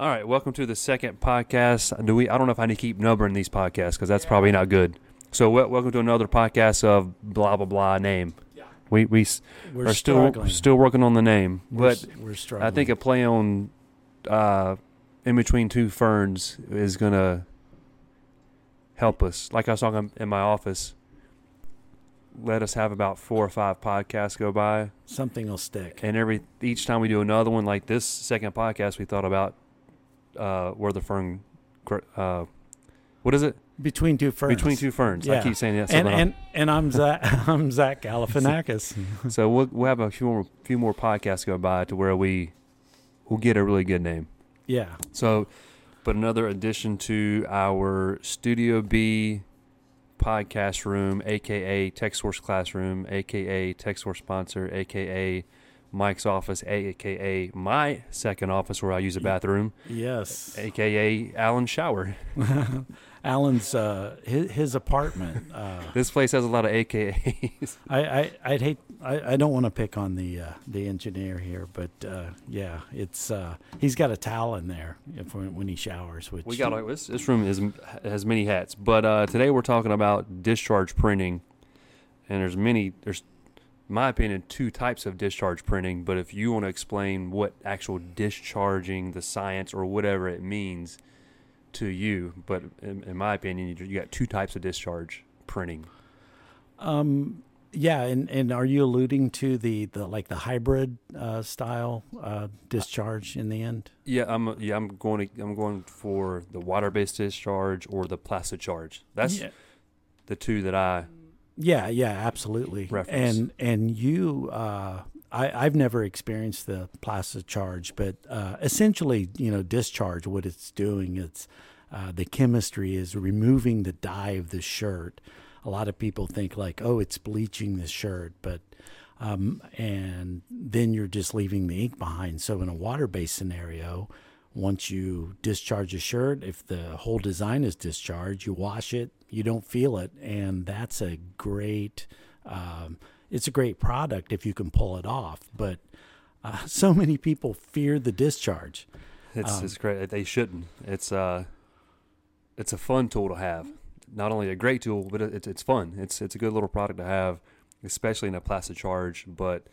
All right, welcome to the second podcast. Do we? I don't know if I need to keep numbering these podcasts because that's probably not good. So, wel- welcome to another podcast of blah blah blah name. Yeah. We we We're are still struggling. still working on the name, We're, but s- we're struggling. I think a play on uh, in between two ferns is gonna help us. Like I was talking in my office, let us have about four or five podcasts go by, something will stick. and every each time we do another one like this second podcast, we thought about uh, where the fern, uh, what is it? Between two ferns. Between two ferns. I keep saying that. And and and I'm Zach. I'm Zach Galifianakis. So we'll we'll have a few more few more podcasts go by to where we will get a really good name. yeah. So, but another addition to our Studio B podcast room, aka Tech Source Classroom, aka Tech Source sponsor, aka Mike's office, aka my second office where I use a bathroom, Yes. aka Alan's shower. Alan's uh, his, his apartment. Uh, This place has a lot of AKAs. I, I I'd hate. I, I don't want to pick on the uh, the engineer here, but uh, yeah, it's uh, he's got a towel in there if when, when he showers. Which We got this. This room is has many hats, but uh, today we're talking about discharge printing, and there's many. There's, my opinion, two types of discharge printing. But if you want to explain what actual discharging, the science, or whatever it means to you, but in, in my opinion, you, you got two types of discharge printing. Um, yeah, and, and are you alluding to the, the like the hybrid uh, style uh, discharge in the end? Yeah, I'm yeah I'm going to, I'm going for the water-based discharge or the plastic charge. That's yeah, the two that I yeah, yeah, absolutely. Reference. And and you, uh, I I've never experienced the plastic charge, but uh, essentially, you know, discharge. What it's doing, it's uh, the chemistry is removing the dye of the shirt. A lot of people think like, oh, it's bleaching the shirt, but um, and then you're just leaving the ink behind. So in a water-based scenario, once you discharge a shirt, if the whole design is discharged, you wash it, you don't feel it, and that's a great. Um, it's a great product if you can pull it off, but uh, so many people fear the discharge. It's Um, it's great. They shouldn't. It's uh, it's a fun tool to have. Not only a great tool, but it's it's fun. It's it's a good little product to have, especially in a plastic charge. But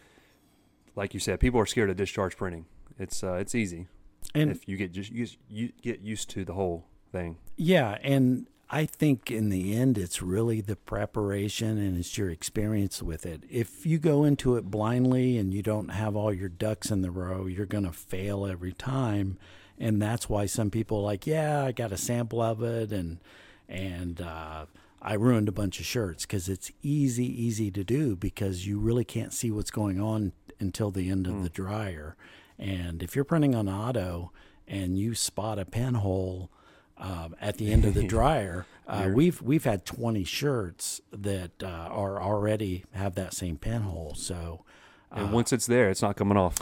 like you said, people are scared of discharge printing. It's uh, it's easy And if you get just you, you get used to the whole thing. Yeah, and I think in the end, it's really the preparation and it's your experience with it. If you go into it blindly and you don't have all your ducks in the row, you're going to fail every time. And that's why some people are like, yeah, I got a sample of it, and and uh, I ruined a bunch of shirts because it's easy, easy to do because you really can't see what's going on until the end of the dryer. And if you're printing on auto and you spot a pinhole um, at the end of the dryer, uh, we've we've had 20 shirts that uh, are already have that same pinhole. So And once it's there, it's not coming off.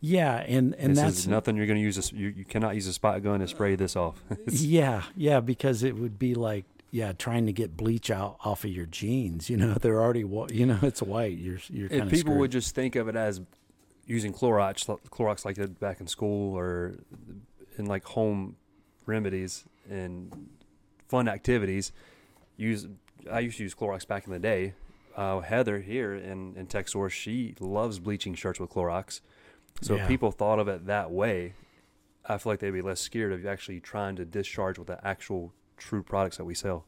yeah, and and this that's nothing you're going to use. This, you, you cannot use a spot gun to spray this off. Yeah, yeah, because it would be like yeah, trying to get bleach out off of your jeans. You know, they're already you know it's white. You're you're kind if people would just think of it as using Clorox, Clorox like they did back in school or in like home remedies and fun activities, use I used to use Clorox back in the day. Uh, Heather here in in Texas, she loves bleaching shirts with Clorox. So Yeah. if people thought of it that way, I feel like they'd be less scared of actually trying to discharge with the actual true products that we sell.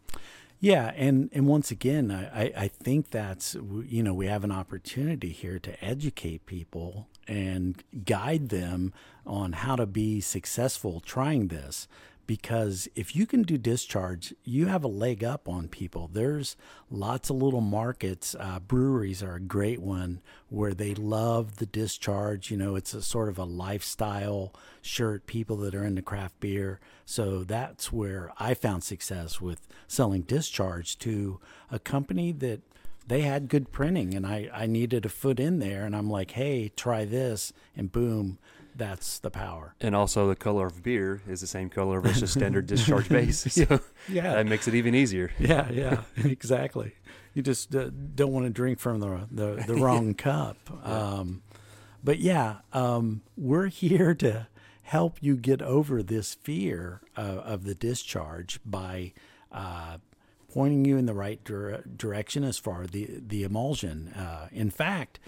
Yeah, and and once again, I, I, I think that's you know we have an opportunity here to educate people and guide them on how to be successful trying this. Because if you can do discharge, you have a leg up on people. There's lots of little markets. Uh, breweries are a great one where they love the discharge. You know, it's a sort of a lifestyle shirt. People that are into craft beer. So that's where I found success with selling discharge to a company that they had good printing and I, I needed a foot in there and I'm like, hey, try this and boom, that's the power. And also, the color of beer is the same color versus standard discharge base. So Yeah. that makes it even easier. Yeah, yeah, exactly. You just uh, don't want to drink from the the, the wrong cup. Um, but yeah, um, we're here to help you get over this fear uh, of the discharge by uh, pointing you in the right dir- direction as far the the emulsion. Uh, in fact,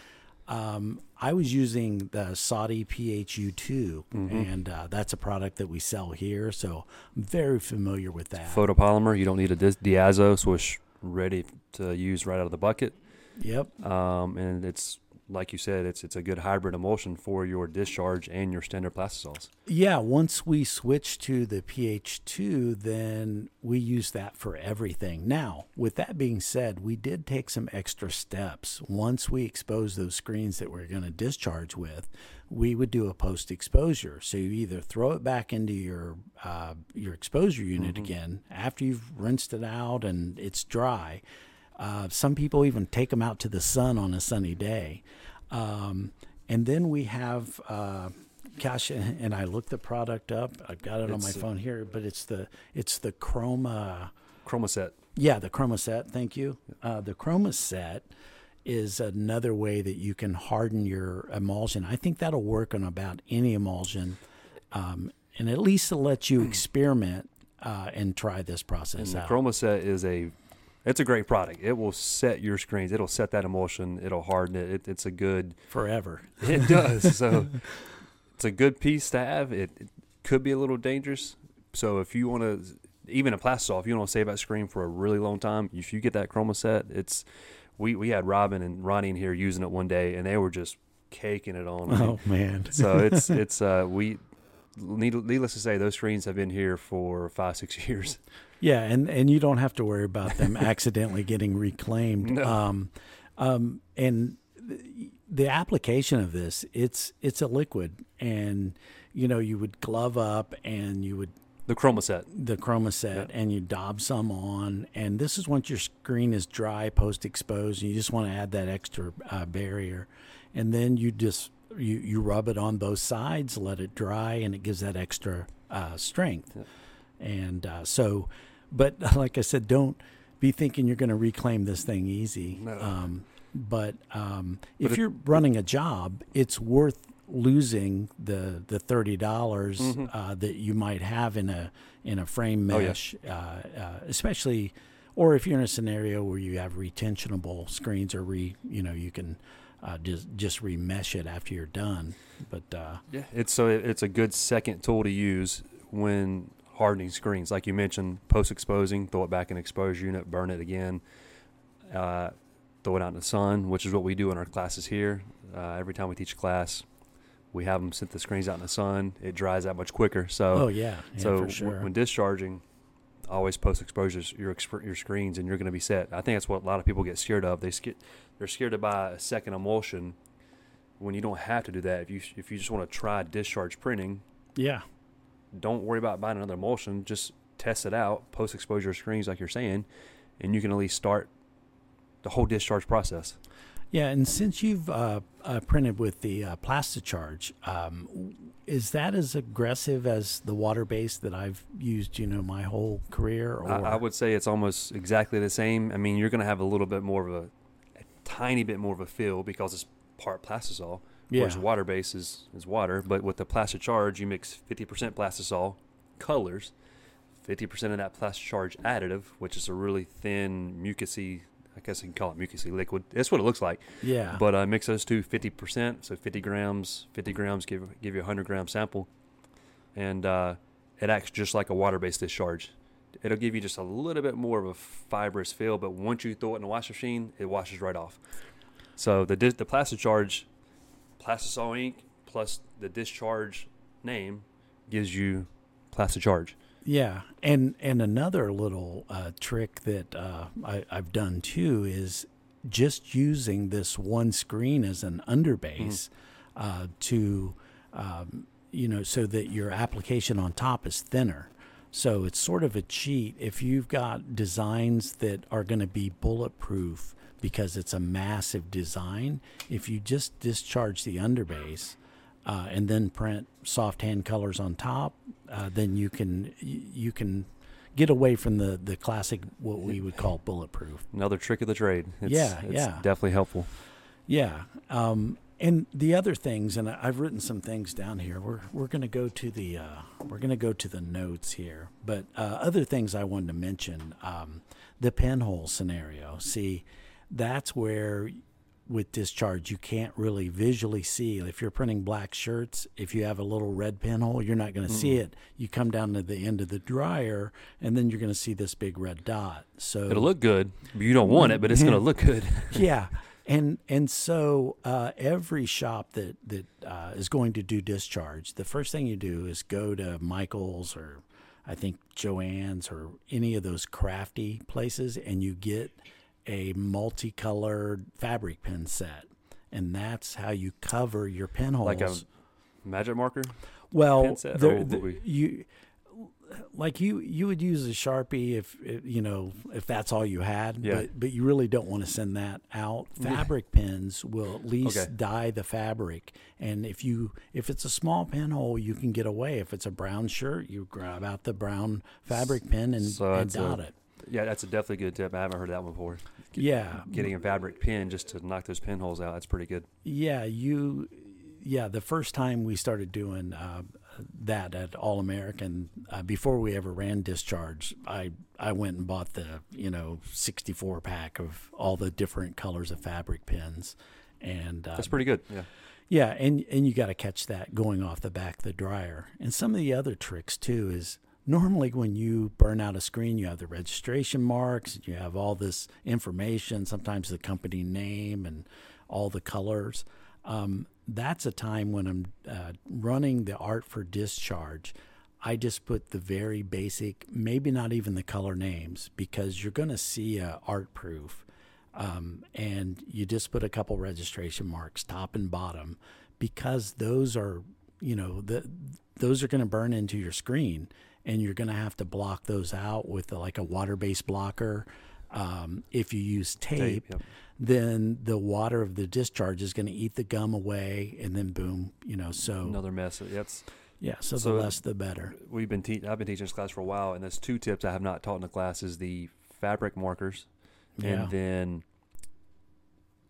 um, I was using the Saati PHU2, and uh, that's a product that we sell here, so I'm very familiar with that. Photopolymer. You don't need a dis- diazo swoosh ready to use right out of the bucket. Yep. Um, and it's like you said, it's it's a good hybrid emulsion for your discharge and your standard plastisols. Yeah, once we switched to the PH2, then we use that for everything. Now, with that being said, we did take some extra steps. Once we expose those screens that we're going to discharge with, we would do a post exposure. So you either throw it back into your uh, your exposure unit again after you've rinsed it out and it's dry. Uh, some people even take them out to the sun on a sunny day. Um, and then we have, uh, gosh, and I looked the product up. I've got it on my phone here, but it's the it's the Chroma. Chromaset. Yeah, the Chroma set. Thank you. Uh, the Chroma set is another way that you can harden your emulsion. I think that'll work on about any emulsion, um, and at least to let you experiment uh, and try this And process the out. Chromaset is a it's a great product. It will set your screens. It'll set that emulsion. It'll harden it. it it's a good forever. It does. so it's a good piece to have. It, it could be a little dangerous. So if you want to, even a plastisol, if you want to save that screen for a really long time, if you get that chroma set, it's we we had Robin and Ronnie in here using it one day, and they were just caking it on. Oh man. so it's it's uh we. Need, needless to say, those screens have been here for five, six years. Yeah, and and you don't have to worry about them accidentally getting reclaimed. No. Um, um, and the, the application of this, it's it's a liquid, and you know you would glove up and you would The chroma set. the chroma set and you daub some on and this is once your screen is dry post exposed and you just want to add that extra uh, barrier and then you just you, you rub it on both sides let it dry and it gives that extra uh, strength Yeah. and uh, so but like i said don't be thinking you're going to reclaim this thing easy No. um, but um, But if it- you're running a job it's worth losing the the thirty dollars Mhm. uh, that you might have in a in a frame Oh, yeah. mesh, uh, uh, especially, or if you're in a scenario where you have retentionable screens or re, you know, you can uh, just just remesh it after you're done. But uh, Yeah, it's so it's a good second tool to use when hardening screens. Like you mentioned, post exposing, throw it back in exposure unit, burn it again, uh, throw it out in the sun, which is what we do in our classes here. Uh, every time we teach a class, we have them set the screens out in the sun. It dries out much quicker. So oh yeah, yeah so for w- when discharging, always post exposures your exp- your screens, and you're going to be set. I think that's what a lot of people get scared of. They sk- they're scared to buy a second emulsion when you don't have to do that. If you if you just want to try discharge printing, yeah, don't worry about buying another emulsion. Just test it out, post exposure screens like you're saying, and you can at least start the whole discharge process. Yeah. And since you've uh, uh, printed with the uh, Plasticharge, um, is that as aggressive as the water base that I've used? You know, my whole career. Or I, I would say it's almost exactly the same. I mean, you're going to have a little bit more of a, a tiny bit more of a feel because it's part plastisol. Whereas Yeah. water base is, is water, but with the plastic charge, you mix 50% plastisol colors, 50% of that plastic charge additive, which is a really thin, mucousy, I guess you can call it mucousy liquid. That's what it looks like. yeah, But uh, mix those two 50%, so 50 grams, 50 grams give, give you a 100 gram sample. And uh, it acts just like a water based discharge. It'll give you just a little bit more of a fibrous feel, but once you throw it in the wash machine, it washes right off. So the dis- the plastic charge, plastisol ink plus the discharge name gives you plastic charge. Yeah, and and another little uh, trick that uh, I, I've done too is just using this one screen as an underbase uh, to, um, you know, so that your application on top is thinner. So it's sort of a cheat if you've got designs that are going to be bulletproof because it's a massive design. If you just discharge the underbase uh, and then print soft hand colors on top, uh, then you can you, can get away from the the classic what we would call bulletproof. Another trick of the trade. It's, Yeah, it's yeah. definitely helpful. Yeah. Um, And the other things, and I've written some things down here. We're we're going to go to the uh, we're to go to the notes here. But uh, other things I wanted to mention, um, the pinhole scenario. See, that's where with discharge you can't really visually see. If you're printing black shirts if you have a little red pinhole you're not going to see it. You come down to the end of the dryer and then you're going to see this big red dot. So It'll look good. You don't want it, but it's going to look good. yeah. And and so uh, every shop that that uh, is going to do discharge the first thing you do is go to michael's or i think joann's or any of those crafty places and you get a multicolored fabric pin set and that's how you cover your pinholes like a magic marker. well, set, would the- we- you like you you would use a sharpie if, if you know if that's all you had, Yeah. but but you really don't want to send that out. Fabric pins will at least Okay. dye the fabric, and if you if it's a small pinhole, you can get away. If it's a brown shirt, you grab out the brown fabric pin and, So and that's a- dot it. Yeah, that's a definitely good tip. I haven't heard that one before. Yeah, Getting a fabric pin just to knock those pinholes out. That's pretty good. Yeah, you. Yeah, the first time we started doing uh, that at All American, uh, before we ever ran discharge, I I went and bought the you know sixty four pack of all the different colors of fabric pins, and uh, That's pretty good. Yeah. yeah, and and you got to catch that going off the back of the dryer. And some of the other tricks too is normally when you burn out a screen, you have the registration marks, you have all this information, sometimes the company name and all the colors. Um, that's a time when I'm uh, running the art for discharge. I just put the very basic, maybe not even the color names, because you're going to see a art proof um, and you just put a couple registration marks top and bottom because those are you know the those are going to burn into your screen and you're going to have to block those out with like a water-based blocker um, if you use tape, Tape, yep. then the water of the discharge is going to eat the gum away and then boom you know so Another mess. That's yeah so, so- the less the better we've been te- I've been teaching this class for a while, and there's two tips I have not taught in the class: is the fabric markers, Yeah. and then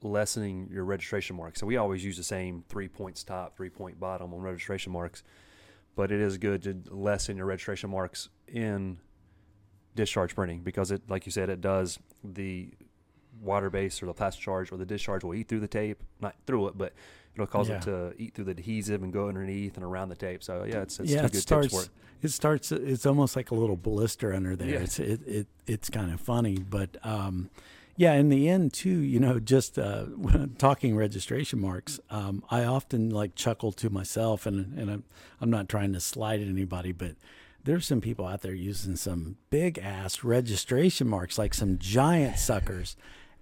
lessening your registration marks. So we always use the same three points top, three point bottom on registration marks, but it is good to lessen your registration marks in discharge printing because it, like you said, it does the water base or the plastic charge or the discharge will eat through the tape, not through it, but it'll cause Yeah. it to eat through the adhesive and go underneath and around the tape. So yeah, it's, it's yeah, two it good starts. tips for it. It starts. It's almost like a little blister under there. Yeah. It's it, it it's kind of funny, but um, yeah. In the end, too, you know, just uh, talking registration marks. Um, I often like chuckle to myself, and and I'm I'm not trying to slide at anybody, but there's some people out there using some big ass registration marks, like some giant suckers.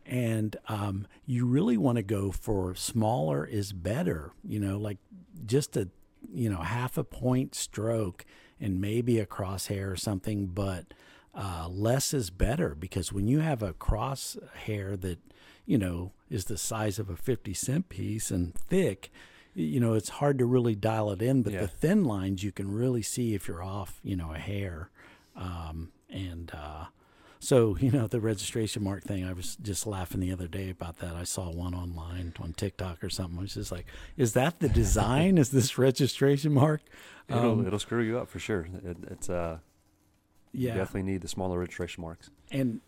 And um, you really want to go for smaller is better, you know, like just a you know half a point stroke and maybe a crosshair or something but uh, less is better because when you have a crosshair that you know is the size of a 50 cent piece and thick you know it's hard to really dial it in but Yeah. the thin lines you can really see if you're off you know a hair. Um, and uh, so you know the registration mark thing i was just laughing the other day about that. I saw one online on tiktok or something. I was just like is that the design? Is this registration mark? It'll Um, it'll screw you up for sure. It, it's uh you definitely need the smaller registration marks. and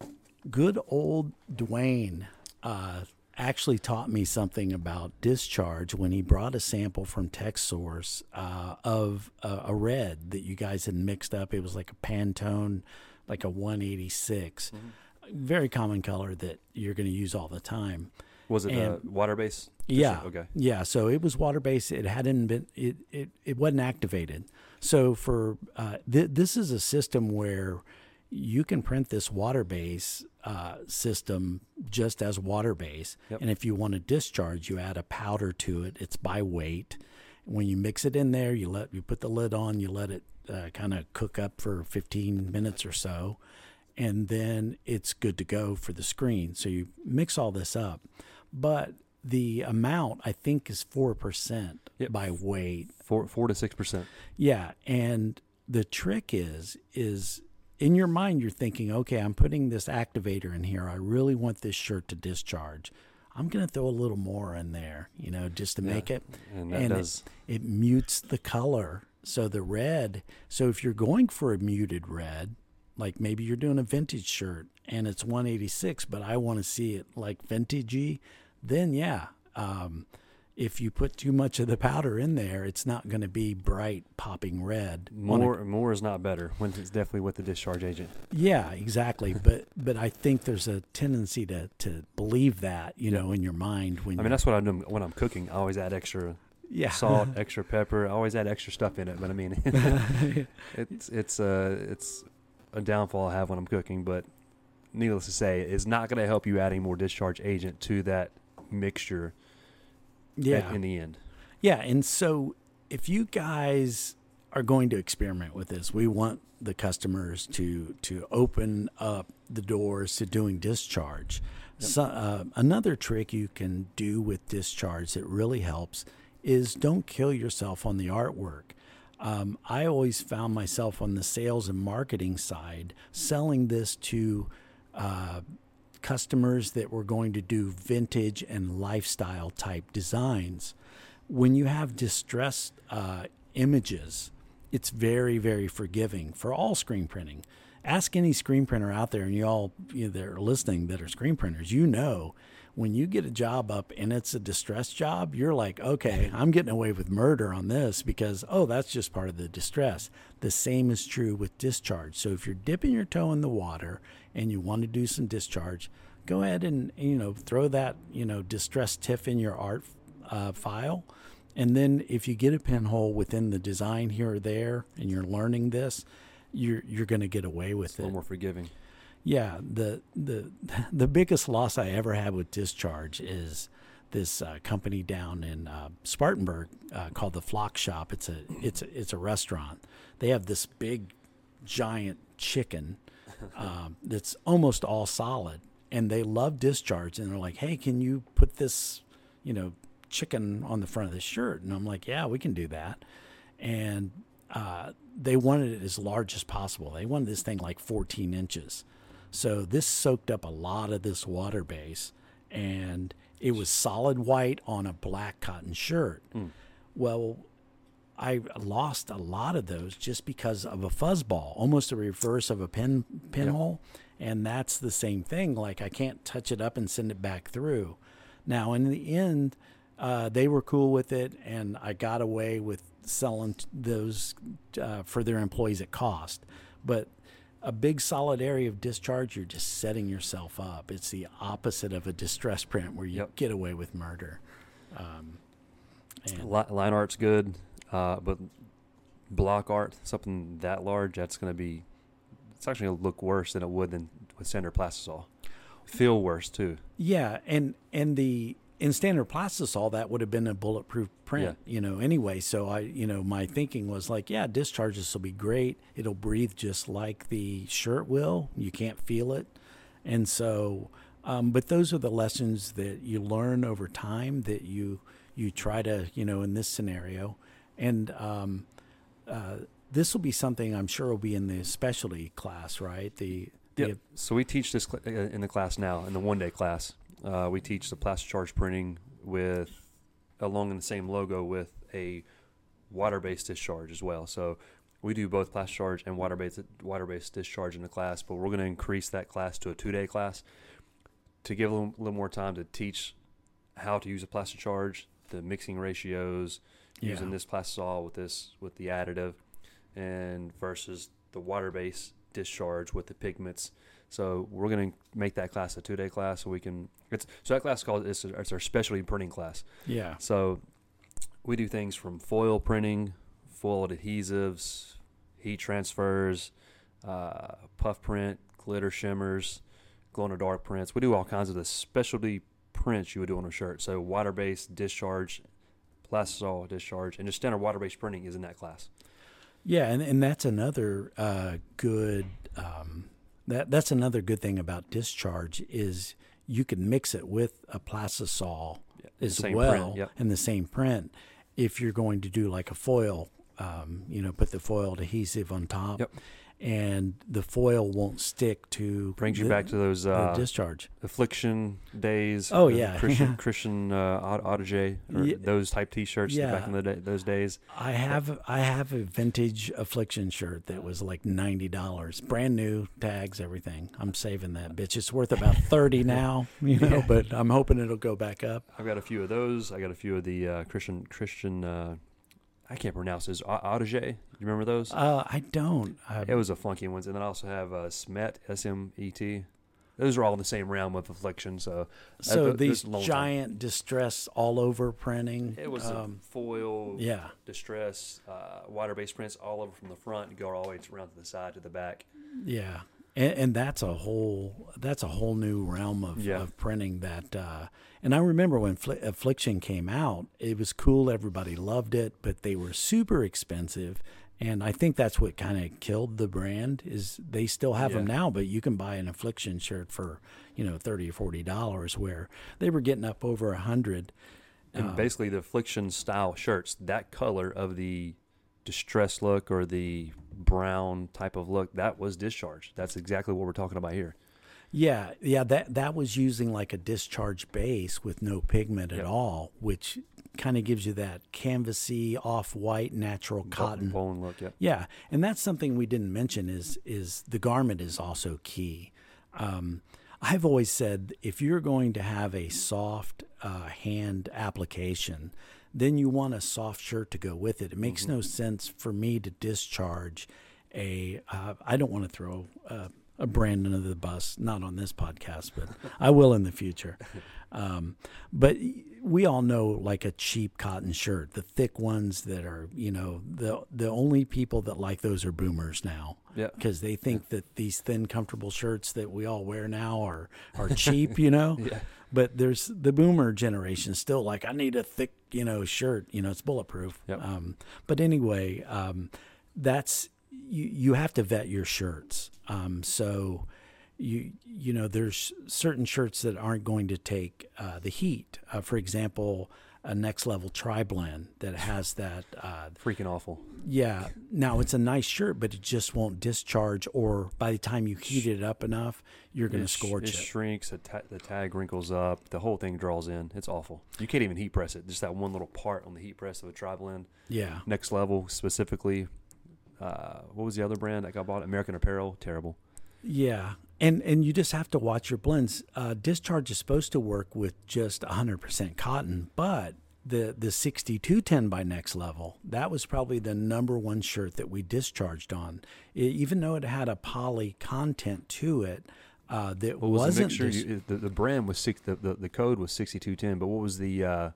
good old dwayne uh, actually taught me something about discharge when he brought a sample from TechSource uh, of a, a red that you guys had mixed up. It was like a Pantone, like a 186. Very common color that you're going to use all the time. Was it uh, And- water based? Yeah. Okay. Yeah. So it was water based. It hadn't been. It it, it wasn't activated. So for uh, th- this is a system where you can print this water base uh, system just as water base, Yep. and if you want to discharge, you add a powder to it. It's by weight. When you mix it in there, you let you put the lid on. You let it uh, kind of cook up for 15 minutes or so, and then it's good to go for the screen. So you mix all this up, but the amount I think is four percent Yep. by weight. Four four to six percent. Yeah, and the trick is is in your mind you're thinking, okay, I'm putting this activator in here. I really want this shirt to discharge. I'm going to throw a little more in there, you know, just to Yeah. make it. And And it- It mutes the color. So the red, so if you're going for a muted red, like maybe you're doing a vintage shirt and it's 186, but I want to see it like vintagey, then yeah. Um, if you put too much of the powder in there, it's not going to be bright popping red. on a- more. More is not better. When it's definitely with the discharge agent. yeah, exactly. but but I think there's a tendency to to believe that, you know, in your mind when I mean, that's what I do when I'm cooking. I always add extra yeah. salt, extra pepper. I always add extra stuff in it. But I mean, it's it's uh it's a downfall I have when I'm cooking. But needless to say, it's not going to help you adding more discharge agent to that mixture at- yeah. in the end. Yeah, and so if you guys are going to experiment with this, we want the customers to to open up the doors to doing discharge. So, uh, another trick you can do with discharge that really helps is don't kill yourself on the artwork. Um, I always found myself on the sales and marketing side selling this to uh, customers that were going to do vintage and lifestyle type designs. When you have distressed uh, images, it's very, very forgiving for all screen printing. Ask any screen printer out there, and you all you know, that are listening that are screen printers, you know when you get a job up and it's a distress job, you're like, okay, I'm getting away with murder on this because, oh, that's just part of the distress. The same is true with discharge. So if you're dipping your toe in the water and you want to do some discharge, go ahead and, you know, throw that, you know, distress tiff in your art uh, file. And then if you get a pinhole within the design here or there and you're learning this, you're, you're going to get away with It's a it. little more forgiving. Yeah, the the the biggest loss I ever had with discharge is this uh, company down in uh, Spartanburg uh, called the Flock Shop. It's a it's a, it's a restaurant. They have this big, giant chicken um, that's almost all solid, and they love discharge. And they're like, "Hey, can you put this, you know, chicken on the front of the shirt?" And I'm like, "Yeah, we can do that." And uh, they wanted it as large as possible. They wanted this thing like 14 inches. So this soaked up a lot of this water base, and it was solid white on a black cotton shirt. Well, I lost a lot of those just because of a fuzzball, almost a reverse of a pin pinhole, and that's the same thing. Like I can't touch it up and send it back through. Now, in the end, uh, they were cool with it, and I got away with selling t- those uh, for their employees at cost. But a big solid area of discharge, you're just setting yourself up. It's the opposite of a distress print where you Yep. get away with murder. Um, and line art's good, uh, but block art, something that large, that's going to be. It's actually going to look worse than it would than with standard plastisol. Feel worse too. Yeah, and and the in standard plastisol that would have been a bulletproof print, you know. Anyway, so I, you know, my thinking was like, yeah, discharges will be great. It'll breathe just like the shirt will. You can't feel it, and so, um, but those are the lessons that you learn over time that you you try to, you know, in this scenario, and um, uh, this will be something I'm sure will be in the specialty class, right? The the- So we teach this uh, in the class now, in the one day class. Uh, we teach the plastic charge printing with along in the same logo with a water based discharge as well. So we do both plastic charge and water based water based discharge in the class, but we're going to increase that class to a two day class to give a little, little more time to teach how to use a plastic charge, the mixing ratios, using Yeah. this plastisol with this with the additive, and versus the water based discharge with the pigments. So we're going to make that class a two day class, so we can. It's so that class is called it's, it's our specialty printing class. yeah, So we do things from foil printing, foil adhesives, heat transfers, uh, puff print, glitter shimmers, glow in the dark prints. We do all kinds of the specialty prints you would do on a shirt. So water based discharge, plastisol discharge, and just standard water based printing is in that class. Yeah, and, and that's another uh, good um, that that's another good thing about discharge is you can mix it with a plastisol Yeah, as well print, in the same print. If you're going to do like a foil, um, you know, put the foiled adhesive on top, Yep. And the foil won't stick to Brings you back to those uh, discharge. affliction days. Oh, yeah. Christian Christian uh, Audigier or Yeah. those type T-shirts Yeah. back in the day, those days. I have I have a vintage affliction shirt that was like ninety dollars, brand new, tags, everything. I'm saving that bitch. It's worth about thirty now, you know, but I'm hoping it'll go back up. I've got a few of those. I got a few of the uh, Christian Christian. Uh, I can't pronounce his Audigier. You remember those? Uh, I don't. I, it was a funky ones, and then I also have uh, Smet S M E T. Those are all in the same realm of affliction. So so th- these long time. giant distress all over printing. it was um, a foil yeah, distress, uh, water based prints all over from the front go all the way around to the side to the back. yeah, and, and that's a whole that's a whole new realm of, Yeah. of printing. That uh, and I remember when Fli Affliction came out, it was cool. Everybody loved it, but they were super expensive. And I think that's what kind of killed the brand. Is they still have them now, but you can buy an Affliction shirt for you know thirty or forty dollars, where they were getting up over a hundred. And basically, the affliction style shirts, that color of the distress look or the brown type of look, that was discharged. That's exactly what we're talking about here. Yeah, yeah, that that was using like a discharge base with no pigment at all, which kind of gives you that canvasy off-white natural cotton. bone look. Yep. Yeah, and that's something we didn't mention is is the garment is also key. Um, I've always said if you're going to have a soft uh, hand application, then you want a soft shirt to go with it. It makes no sense for me to discharge a. Uh, I don't want to throw a, a brand under the bus, not on this podcast, but I will in the future. Um, but we all know like a cheap cotton shirt, the thick ones that are, you know, the the only people that like those are boomers now. Yeah. Because they think that these thin, comfortable shirts that we all wear now are are cheap, you know. Yeah. But there's the boomer generation still like I need a thick, you know, shirt. You know, it's bulletproof. Yep. Um, but anyway, um, that's you. You have to vet your shirts. Um, so you you know there's certain shirts that aren't going to take uh, the heat. Uh, for example, a next level tri blend that has that. Uh, Freaking awful. yeah. Now it's a nice shirt, but it just won't discharge. Or by the time you heat it up enough, you're going to scorch it. it. shrinks. The, ta- the tag wrinkles up. The whole thing draws in. It's awful. You can't even heat press it. Just that one little part on the heat press of a tri blend. Yeah. Next level specifically. Uh, what was the other brand that got bought? American Apparel. Terrible. Yeah, and and you just have to watch your blends. Uh, discharge is supposed to work with just 100% cotton, but the the 6210 by Next Level that was probably the number one shirt that we discharged on, I even though it had a poly content to it. Uh, that What was the wasn't mixture? dis- You- the, the brand was six. The, the, the code was sixty two ten. But what was the? Uh,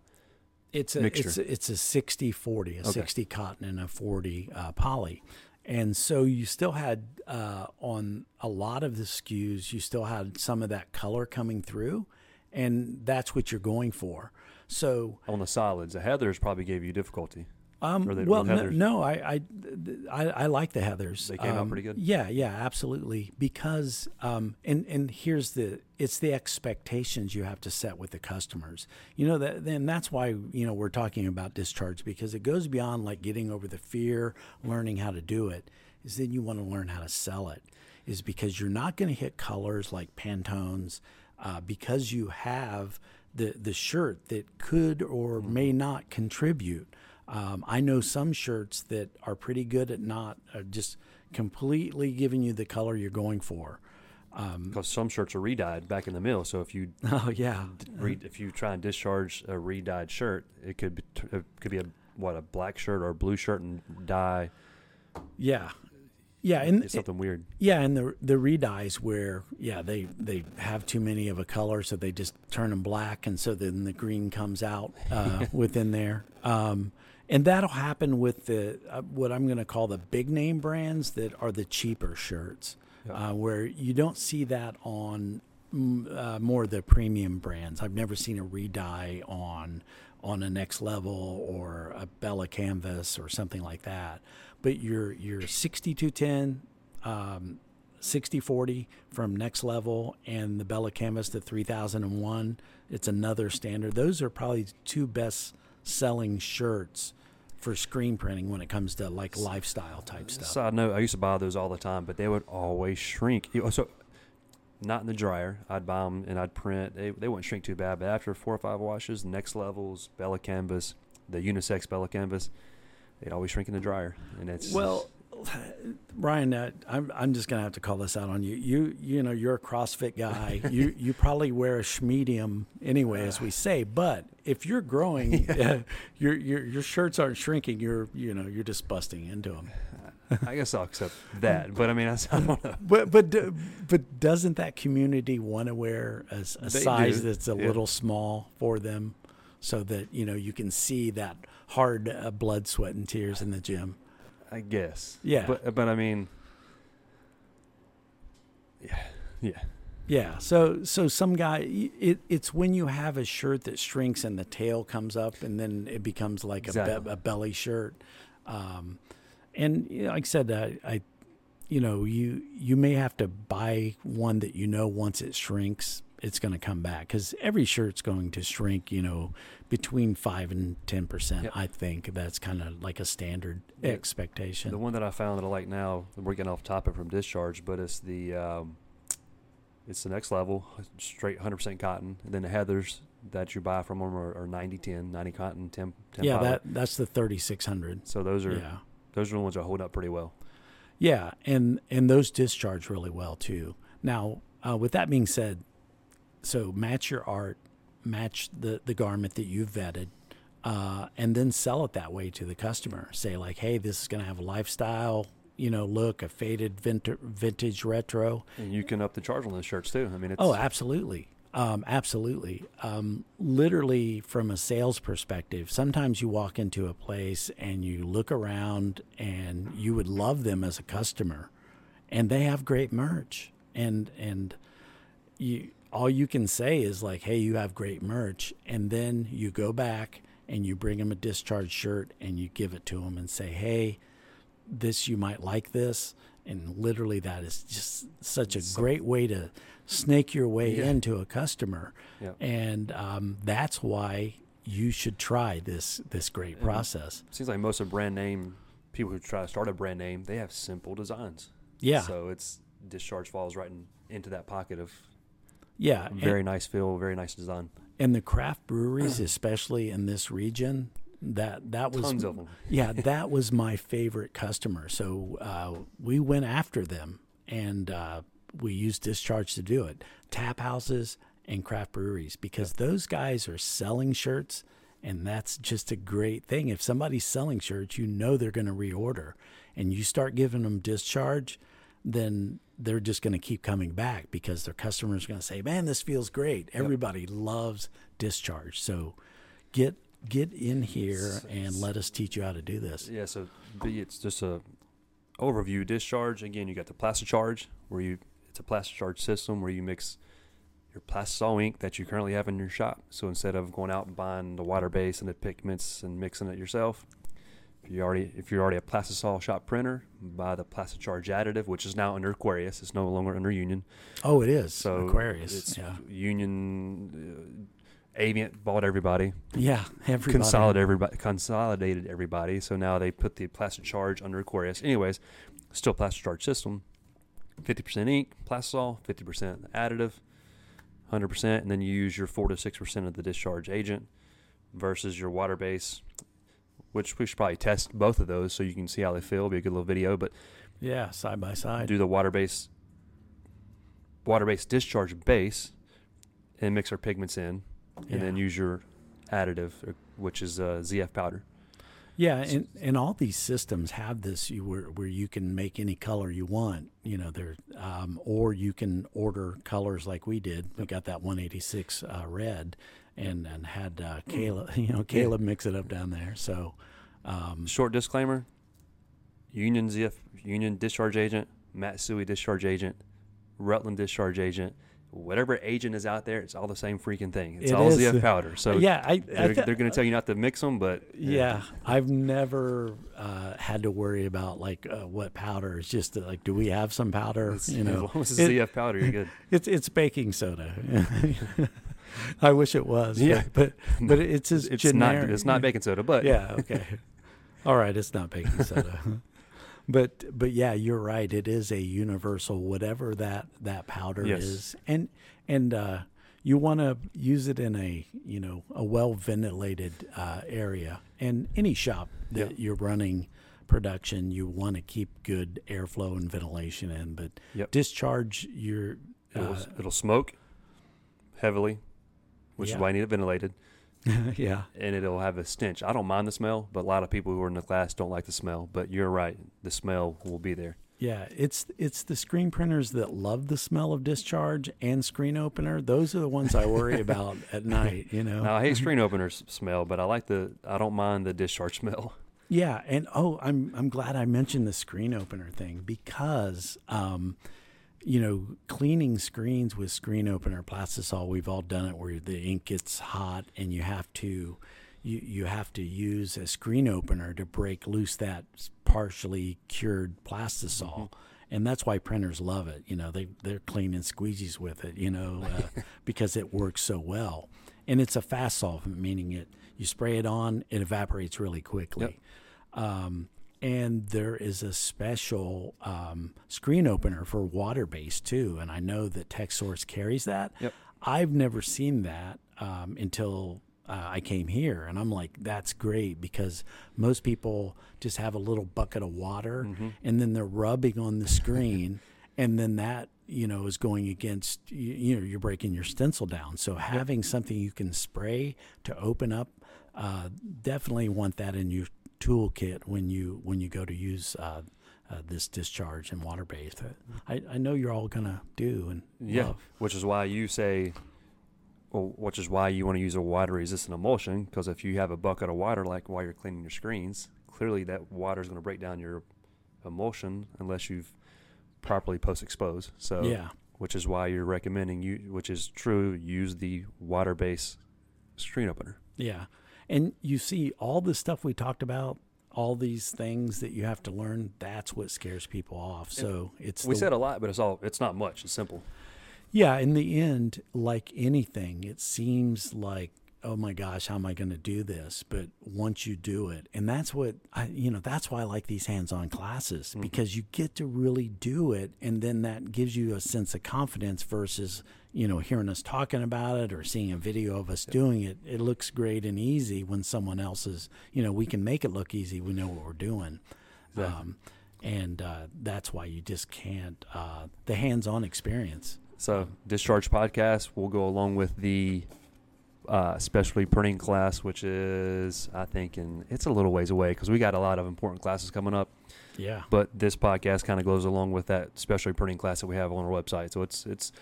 it's a mixture? it's a, it's a 60 40 a Okay. 60 cotton and a 40 uh, poly and so you still had uh, on a lot of the SKUs you still had some of that color coming through and that's what you're going for so on the solids, the Heather's probably gave you difficulty. Um, well, no, no, I, I, I, I like the Heathers. They came out Um, pretty good? Yeah, yeah, absolutely. Because, um, and and here's the, it's the expectations you have to set with the customers. You know that, then that's why you know we're talking about discharge because it goes beyond like getting over the fear, learning how to do it. Is then you want to learn how to sell it. Is because you're not going to hit colors like Pantones, uh, because you have the the shirt that could or Mm-hmm. may not contribute. Um, I know some shirts that are pretty good at not uh, just completely giving you the color you're going for. Because some shirts are re-dyed back in the mill. So if you Oh yeah, re- if you try and discharge a re-dyed shirt, it could be, it could be a what a black shirt or a blue shirt and dye. yeah, yeah, and It's something weird. yeah, and the the redyes where yeah they they have too many of a color, so they just turn them black, and so then the green comes out uh, within there. Um, and that'll happen with the uh, what I'm going to call the big name brands that are the cheaper shirts, uh, where you don't see that on mm, uh, more of the premium brands. I've never seen a redye on on a next level or a Bella canvas or something like that. But your your 6210, um, 6040 from next level, and the Bella canvas the 3001. It's another standard. Those are probably two best selling shirts for screen printing when it comes to like lifestyle type stuff. Side note: I used to buy those all the time, but they would always shrink. So, not in the dryer. I'd buy them and I'd print. They they wouldn't shrink too bad, but after four or five washes, next levels, Bella Canvas, the unisex Bella Canvas, they'd always shrink in the dryer, and it's Well, Ryan, uh, I'm I'm just gonna have to call this out on you. You you know you're a CrossFit guy. you you probably wear a schmedium anyway, as we say. But if you're growing, uh, your your your shirts aren't shrinking. You're you know you're just busting into them. I guess I'll accept that. But I mean, I, I don't know. But but but doesn't that community want to wear a, They size do, that's a yeah. little small for them, so that you know you can see that hard uh, blood, sweat, and tears in the gym? I guess. Yeah. But but I mean, yeah, yeah. Yeah. So so some guy it, it's when you have a shirt that shrinks and the tail comes up and then it becomes like a, Exactly. be, a belly shirt. Um, and you know, like I said, I, I you know you you may have to buy one that you know once it shrinks it's going to come back because every shirt's going to shrink. You know, between five and ten percent. Yep. I think that's kind of like a standard Yeah. expectation. The one that I found that I like now, we're getting off topic from discharge, but it's the um, it's the next level, straight 100% cotton. And then the heathers that you buy from them are, are 90 10, 90 cotton, 10, 10 yeah, that that's the thirty six hundred. So those are Yeah. those are the ones that hold up pretty well. Yeah, and and those discharge really well too. Now, uh, with that being said, so match your art, match the the garment that you've vetted, uh, and then sell it that way to the customer. Say like, hey, this is going to have a lifestyle, you know, look, a faded vintage, vintage retro. And you can up the charge on those shirts too. I mean, it's Oh, absolutely. Um, absolutely. Um, literally, from a sales perspective, sometimes you walk into a place and you look around and you would love them as a customer, and they have great merch, and and you all you can say is like, "Hey, you have great merch," and then you go back and you bring them a discharge shirt and you give it to them and say, "Hey, this you might like this." And literally, that is just such a So- great way to snake your way Yeah. into a customer, yeah. and um, that's why you should try this this great And- process. seems like most of brand name people who try to start a brand name, they have simple designs. Yeah, So it's discharge falls right in, into that pocket of yeah, and- very nice feel, very nice design. and the craft breweries, especially in this region, that that was Tons of them. yeah, that was my favorite customer. So uh, we went after them, and uh, we used discharge to do it. Tap houses and craft breweries, because those guys are selling shirts, and that's just a great thing. If somebody's selling shirts, you know they're going to reorder, and you start giving them discharge, then they're just going to keep coming back because their customers are going to say, "Man, this feels great." Everybody loves discharge, so get get in here and let us teach you how to do this. Yeah, so B, it's just a overview discharge. Again, you got the plastic charge where you it's a plastic charge system where you mix your plastisol ink that you currently have in your shop. So instead of going out and buying the water base and the pigments and mixing it yourself, if you already if you're already a plastisol shop printer, buy the plastic charge additive, which is now under Aquarius. It's no longer under Union. Oh, it is So Aquarius. It's yeah, Union. Uh, Avient bought everybody. yeah. Everybody. consolidated everybody consolidated everybody so now they put the plastic charge under aquarius anyways still plastic charge system 50% ink plastisol 50% additive 100% and then you use your 4 to 6% of the discharge agent versus your water base which we should probably test both of those so you can see how they feel It'll be a good little video but Yeah, side by side. do the water base water base discharge base and mix our pigments in and then use your additive uh, which is uh, zf powder Yeah, and, and all these systems have this you, where where you can make any color you want. You know, there, um, or you can order colors like we did. We got that 186 uh, red, and and had uh, Caleb, you know, Caleb mix it up down there. So, um, Short disclaimer: Union ZF Union discharge agent, Matsui discharge agent, Rutland discharge agent, whatever agent is out there, it's all the same freaking thing. It's It all is. ZF powder. So yeah, I, I they're, th- they're going to tell you not to mix them, but Yeah, I've never uh, had to worry about like uh, what powder. It's just uh, like, do we have some powder? It's- You know, as long as it's It- ZF powder, you're good. it's it's baking soda. I wish it was. Yeah. but but, but it's as It's generic. not. It's not baking soda, but Yeah. Okay. All right, it's not baking soda. but but yeah, you're right. It is a universal whatever that that powder Yes. is, and and uh, you want to use it in a you know a well ventilated uh, area. And any shop that Yeah. you're running production, you want to keep good airflow and ventilation in. But Yep. discharge your It'll, uh, it'll smoke heavily, which Yeah. is why I need it ventilated, yeah and it'll have a stench. I don't mind the smell, but a lot of people who are in the class don't like the smell. But you're right, the smell will be there. Yeah, it's it's the screen printers that love the smell of discharge and screen opener. Those are the ones I worry about at night. You know. Now I hate screen opener smell, but I like the. I don't mind the discharge smell. Yeah, and oh, I'm I'm glad I mentioned the screen opener thing because, um, you know, cleaning screens with screen opener plastisol, we've all done it where the ink gets hot and you have to. You, you have to use a screen opener to break loose that partially cured plastisol. And that's why printers love it. You know, they, they're cleaning squeegees with it, you know, uh, because it works so well. And it's a fast solvent, meaning it you spray it on, it evaporates really quickly. Um, and there is a special um, screen opener for water based too. And I know that TechSource carries that. Yep. I've never seen that um, until uh, I came here. And I'm like, that's great because most people just have a little bucket of water and then they're rubbing on the screen. and then that, you know, is going against, you, you know, you're breaking your stencil down. So having something you can spray to open up, uh, definitely want that in your toolkit when you when you go to use uh, uh, this discharge and water based. I, I know you're all gonna do and Yeah, love. which is why you say, well, which is why you want to use a water resistant emulsion because if you have a bucket of water like while you're cleaning your screens, clearly that water is going to break down your emulsion unless you've properly post exposed. So Yeah. which is why you're recommending you, which is true, use the water based screen opener. Yeah. And you see all the stuff we talked about, all these things that you have to learn, that's what scares people off. So it's We the- said a lot, but it's all it's not much. It's simple. Yeah, in the end, like anything, it seems like, oh my gosh, how am I going to do this? But once you do it, and that's what I, you know, that's why I like these hands on classes because you get to really do it. And then that gives you a sense of confidence versus, you know, hearing us talking about it or seeing a video of us doing it. It looks great and easy when someone else is, you know, we can make it look easy. We know what we're doing. Exactly. Um, and uh, that's why you just can't, uh, the hands on experience. So discharge podcast will go along with the uh, specialty printing class, which is I think and it's a little ways away because we got a lot of important classes coming up. Yeah. But this podcast kind of goes along with that specialty printing class that we have on our website. So it's it's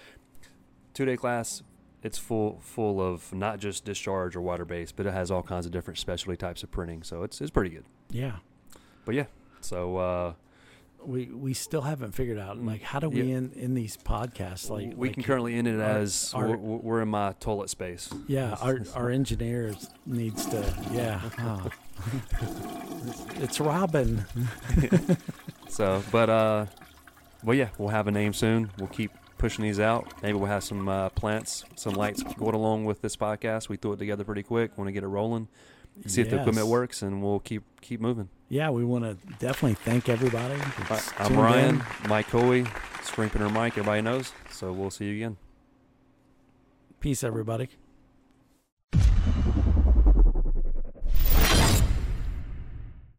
two day class. It's full full of not just discharge or water based, but it has all kinds of different specialty types of printing. So it's it's pretty good. Yeah. But yeah, so uh, We we still haven't figured out like how do we in in these podcasts like we like, can currently end it our- as our- we're, we're in my toilet space. yeah our our engineers needs to yeah huh. it's Robin So, but uh, well, yeah, we'll have a name soon. We'll keep pushing these out. Maybe we'll have some uh, plants, some lights going along with this podcast. We threw it together pretty quick. Want to get it rolling, see if the equipment works, and we'll keep keep moving. yeah we want to definitely thank everybody I'm Ryan, in. Mike Hoey, Springpinner Mike. Everybody knows. So we'll see you again. peace everybody